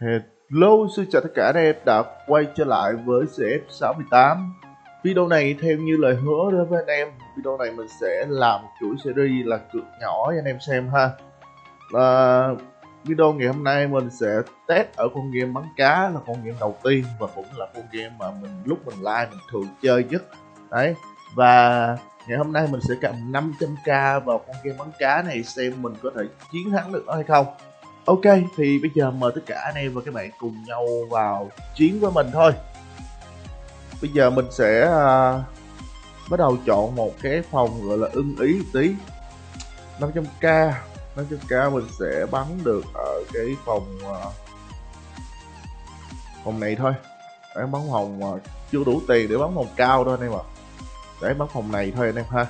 Hello, xin chào tất cả anh em đã quay trở lại với CF68 Video này theo như lời hứa đối với anh em Video này mình sẽ làm chuỗi series là cược nhỏ cho anh em xem ha. Và Video ngày hôm nay mình sẽ test ở con game bắn cá là con game đầu tiên Và cũng là con game mà mình lúc mình like mình thường chơi nhất. Đấy Và ngày hôm nay mình sẽ cầm 500k vào con game bắn cá này xem mình có thể chiến thắng được nó hay không. Ok, thì bây giờ mời tất cả anh em và các bạn cùng nhau vào chiến với mình thôi. Bây giờ mình sẽ uh, bắt đầu chọn một cái phòng gọi là ưng ý một tí. 500k 500k mình sẽ bắn được ở cái phòng uh, phòng này thôi. Để bắn phòng uh, chưa đủ tiền để bắn phòng cao thôi anh em ạ. Để bắn phòng này thôi anh em ha.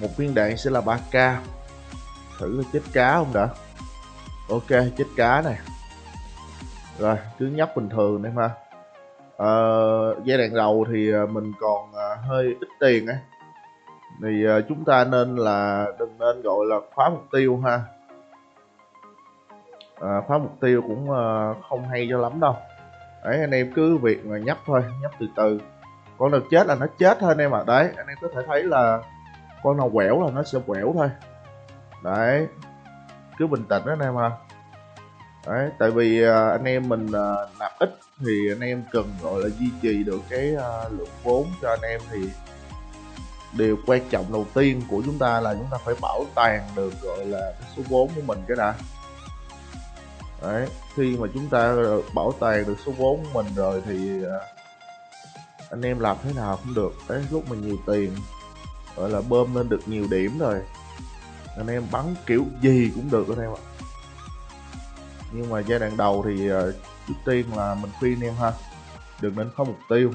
Một viên đạn sẽ là 3k thử chết cá không đã? Ok chết cá này. Rồi cứ nhấp bình thường em ha à, giai ờ, đoạn đầu thì ờ, mình còn ờ, hơi ít tiền ấy. Thì chúng ta nên là đừng nên gọi là khóa mục tiêu ha. À, khóa mục tiêu cũng không hay cho lắm đâu. Đấy anh em cứ việc mà nhấp thôi nhấp từ từ. Con nào chết là nó chết thôi anh em ạ. À. đấy anh em có thể thấy là con nào quẹo là nó sẽ quẹo thôi đấy. Cứ bình tĩnh đó anh em ha. Đấy tại vì uh, anh em mình uh, nạp ít thì anh em cần gọi là duy trì được cái uh, lượng vốn cho anh em thì điều quan trọng đầu tiên của chúng ta là chúng ta phải bảo toàn được gọi là cái số vốn của mình cái đã. Đấy khi mà chúng ta bảo toàn được số vốn của mình rồi thì anh em làm thế nào cũng được. Đấy lúc mình nhiều tiền gọi là bơm lên được nhiều điểm rồi anh em bắn kiểu gì cũng được anh em ạ. Nhưng mà giai đoạn đầu thì ờ, trước tiên là mình khuyên anh em ha. Đừng nên có mục tiêu.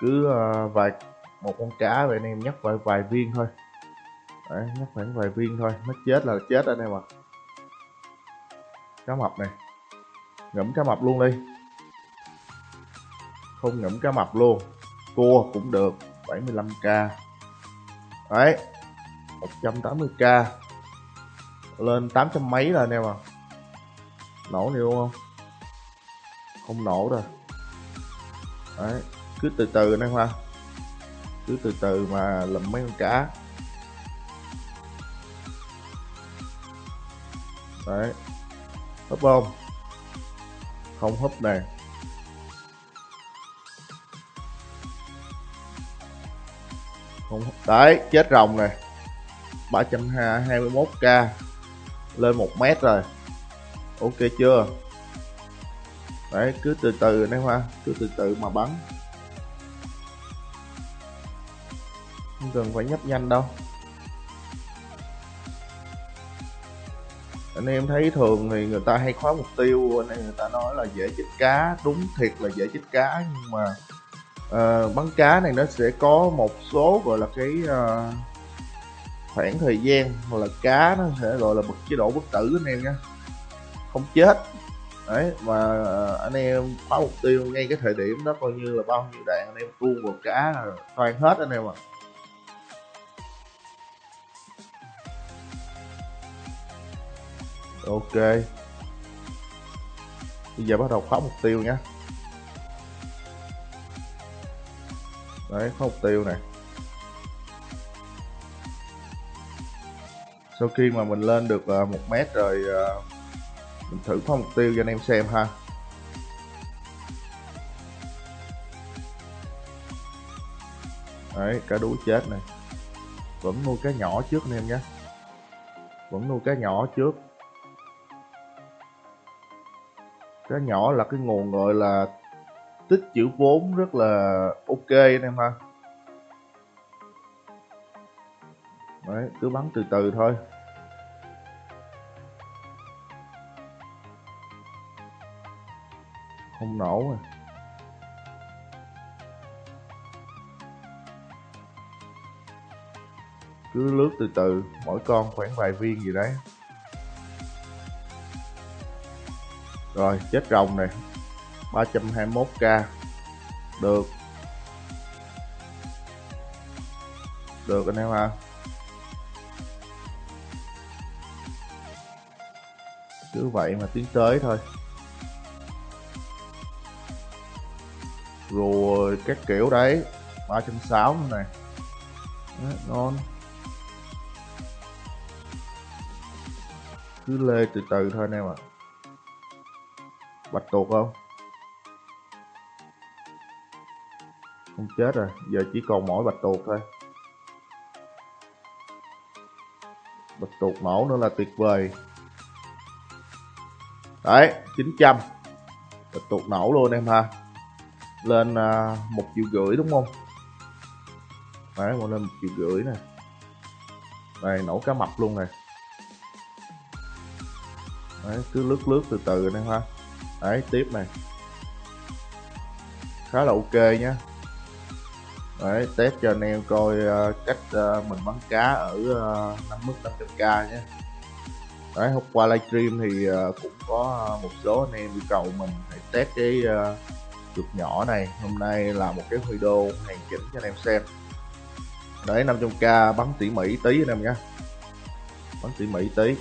Cứ ờ, vài một con cá vậy anh em nhắc vài vài viên thôi. Đấy, nhắc khoảng vài viên thôi. Nó chết là chết anh em ạ. Cá mập này. Ngẫm cá mập luôn đi. Không ngẫm cá mập luôn. Cua cũng được. 75k đấy. 180k lên 800 mấy rồi anh em à nổ nhiều không? Không nổ rồi. Đấy, cứ từ từ anh em ha. Cứ từ từ mà lầm mấy con cá. Đấy. Hấp không không hấp này. Không đấy, chết rồng này. 321k lên 1 mét rồi. Ok chưa? Đấy cứ từ từ này hoa cứ từ từ mà bắn. Không cần phải nhấp nhanh đâu. Anh em thấy thường thì người ta hay khóa mục tiêu anh em người ta nói là dễ chích cá. Đúng thiệt là dễ chích cá nhưng mà uh, bắn cá này nó sẽ có một số gọi là cái uh, khoảng thời gian hoặc là cá nó sẽ gọi là bật chế độ bất tử anh em nha. Không chết. Đấy mà anh em phá mục tiêu ngay cái thời điểm đó coi như là bao nhiêu đạn anh em tuôn vào cá là toàn hết anh em ạ. À. ok. Bây giờ bắt đầu phá mục tiêu nha. Đấy, phá mục tiêu này sau khi mà mình lên được ờ, một mét rồi ờ, mình thử phá mục tiêu cho anh em xem ha. Đấy, cá đuối chết này. Vẫn nuôi cá nhỏ trước anh em nhé. Vẫn nuôi cá nhỏ trước. Cá nhỏ là cái nguồn gọi là tích chữ vốn rất là ok anh em ha. Đấy, cứ bắn từ từ thôi. Không nổ rồi cứ lướt từ từ, mỗi con khoảng vài viên gì đấy. Rồi, chết rồng này. 321k được. Được anh em ha cứ vậy mà tiến tới thôi. Rồi các kiểu đấy ba trăm sáu nữa này. Đấy, ngon. Cứ lê từ từ thôi anh em ạ. Bạch tuộc không? Không chết rồi giờ chỉ còn mỗi bạch tuộc thôi. Bạch tuộc nổ nữa là tuyệt vời đấy 900 trăm, tụt nổ luôn em ha. Lên uh, một triệu rưỡi đúng không? Đấy một lên một triệu rưỡi nè. Đây nổ cá mập luôn này. Đấy cứ lướt lướt từ từ nè ha. Đấy tiếp này. Khá là ok nhé đấy test cho anh em coi uh, cách uh, mình bắn cá ở uh, 5 mức 500k nhé đấy hôm qua livestream thì uh, cũng có ờ, một số anh em yêu cầu mình hãy test cái uh, chuột nhỏ này. Hôm nay là một cái video hoàn chỉnh cho anh em xem. Đấy 500k bắn tỉ mỉ tí anh em nhé bắn tỉ mỉ tí.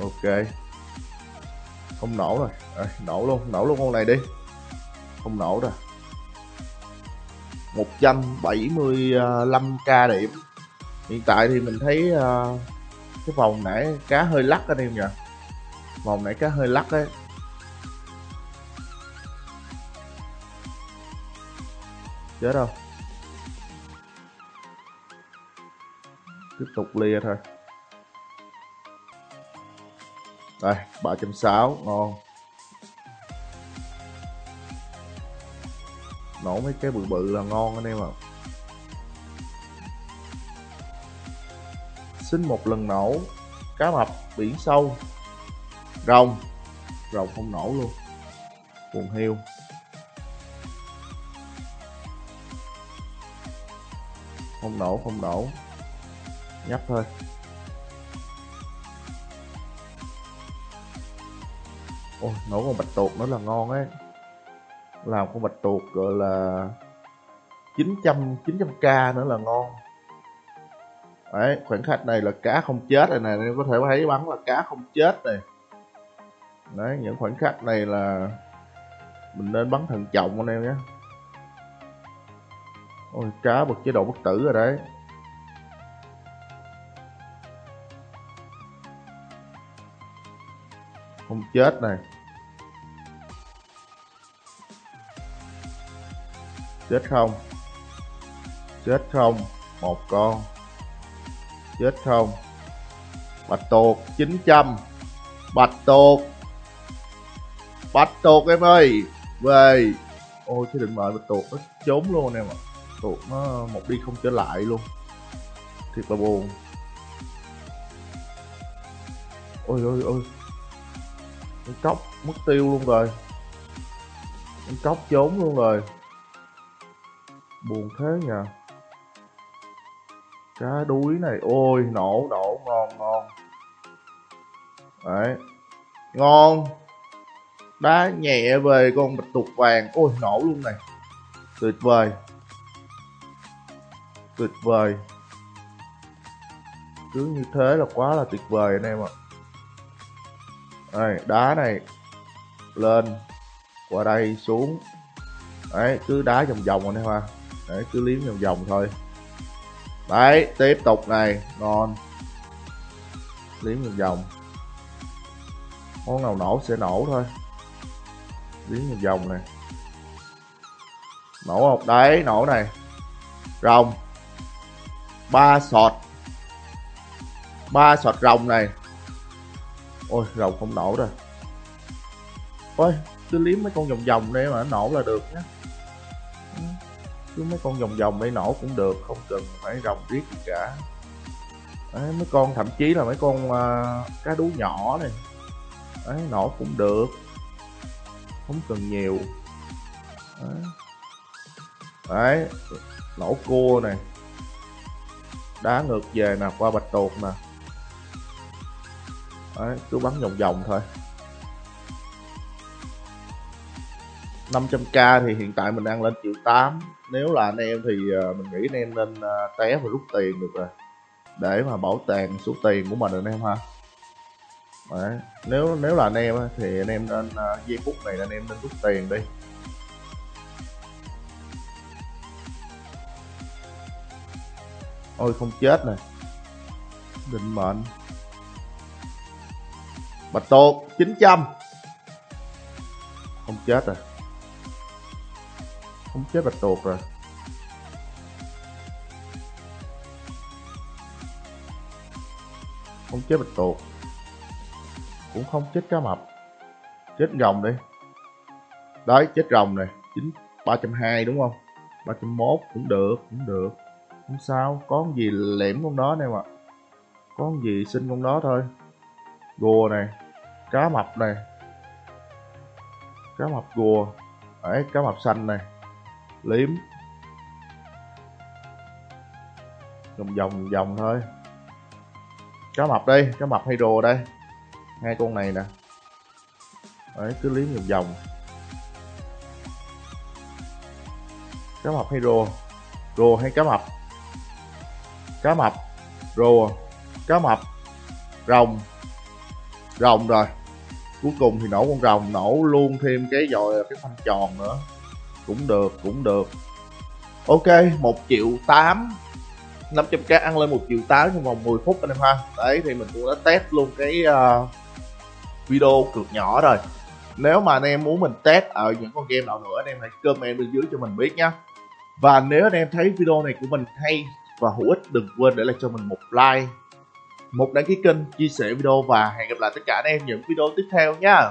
Ok. Không nổ rồi. À, nổ luôn nổ luôn con này đi. Không nổ rồi. 175k điểm. Hiện tại thì mình thấy uh, cái vòng nãy cá hơi lắc anh em nhỉ? Vòng nãy cá hơi lắc đấy chết đâu tiếp tục lia thôi. Đây 360 ngon. Nổ mấy cái bự bự là ngon anh em ạ. Xin một lần nổ, cá mập, biển sâu. Rồng rồng không nổ luôn. Cuồng heo. Không nổ không nổ. Nhấp thôi. Ôi, nổ con bạch tuộc nữa là ngon ấy làm con bạch tuộc, gọi là 900 900k nữa là ngon. Đấy, khoảnh khắc này là cá không chết này này em có thể thấy bắn là cá không chết này. Đấy, những khoảnh khắc này là mình nên bắn thận trọng anh em nhé. Ôi, cá bật chế độ bất tử rồi đấy. Không chết này. Chết không? Chết không? Một con. Chết không? Bạch tuộc 900 bạch tuộc. Bạch tuộc em ơi. Về. Ôi, cái định mệnh bạch tuộc nó trốn luôn em ạ. Tuột nó một đi không trở lại luôn. Thiệt là buồn. Ôi ôi ôi. Con cóc mất tiêu luôn rồi. Con cóc trốn luôn rồi buồn thế nhờ. Cá đuối này. Ôi, nổ nổ, ngon ngon. Đấy. Ngon. Đá nhẹ về con bạch tuộc vàng. Ôi, nổ luôn này. Tuyệt vời. Tuyệt vời. Cứ như thế là quá là tuyệt vời anh em ạ. Đây đá này lên qua đây xuống. Đấy, cứ đá vòng vòng anh em ha đấy cứ liếm vòng vòng thôi. Đấy, tiếp tục này, ngon. Liếm vòng vòng. Món nào nổ sẽ nổ thôi. Liếm vòng vòng này. Nổ không? Đấy, nổ này. Rồng. Ba sọt. Ba sọt rồng này. Ôi, rồng không nổ rồi. Ôi, cứ liếm mấy con vòng vòng đây mà nó nổ là được nhé cứ mấy con vòng vòng đây nổ cũng được không cần phải rồng riết gì cả. Đấy, mấy con thậm chí là mấy con uh, cá đú nhỏ này. Đấy, nổ cũng được. Không cần nhiều. Đấy. Đấy, nổ cua này. Đá ngược về nè qua bạch tuộc nè. Đấy, cứ bắn vòng vòng thôi. 500k thì hiện tại mình đang lên triệu 8 nếu là anh em thì ờ, mình nghĩ anh em nên ờ, té và rút tiền được rồi. Để mà bảo toàn số tiền của mình anh em ha. Đấy. nếu nếu là anh em thì anh em nên ờ, giây phút này anh em nên rút tiền đi. Ôi, không chết này định mệnh. Bạch tuộc 900 không chết rồi không chết bạch tuộc rồi. Không chết bạch tuộc cũng không chết cá mập. Chết rồng đi. Đấy, chết rồng này. Chín, ba trăm hai đúng không? Ba trăm mốt, cũng được cũng được. Không sao, có gì lẻm con đó nè mà có gì xin con đó thôi. Gùa này cá mập này cá mập gùa. Ấy cá mập xanh này liếm. Vòng vòng vòng thôi. Cá mập đi cá mập hay rùa đây? Hai con này nè. Đấy, cứ liếm vòng vòng. Cá mập hay rùa? Rùa hay cá mập? Cá mập, rùa, cá mập, rồng. Rồng rồi. Cuối cùng thì nổ con rồng, nổ luôn thêm cái dòi cái phanh tròn nữa cũng được cũng được. Ok một triệu tám. 500k ăn lên một triệu tám trong vòng 10 phút anh em ha. Đấy thì mình cũng đã test luôn cái uh, video cực nhỏ rồi. Nếu mà anh em muốn mình test ở những con game nào nữa anh em hãy comment bên dưới cho mình biết nhé và nếu anh em thấy video này của mình hay và hữu ích đừng quên để lại cho mình một like. Một đăng ký kênh chia sẻ video và hẹn gặp lại tất cả anh em những video tiếp theo nha.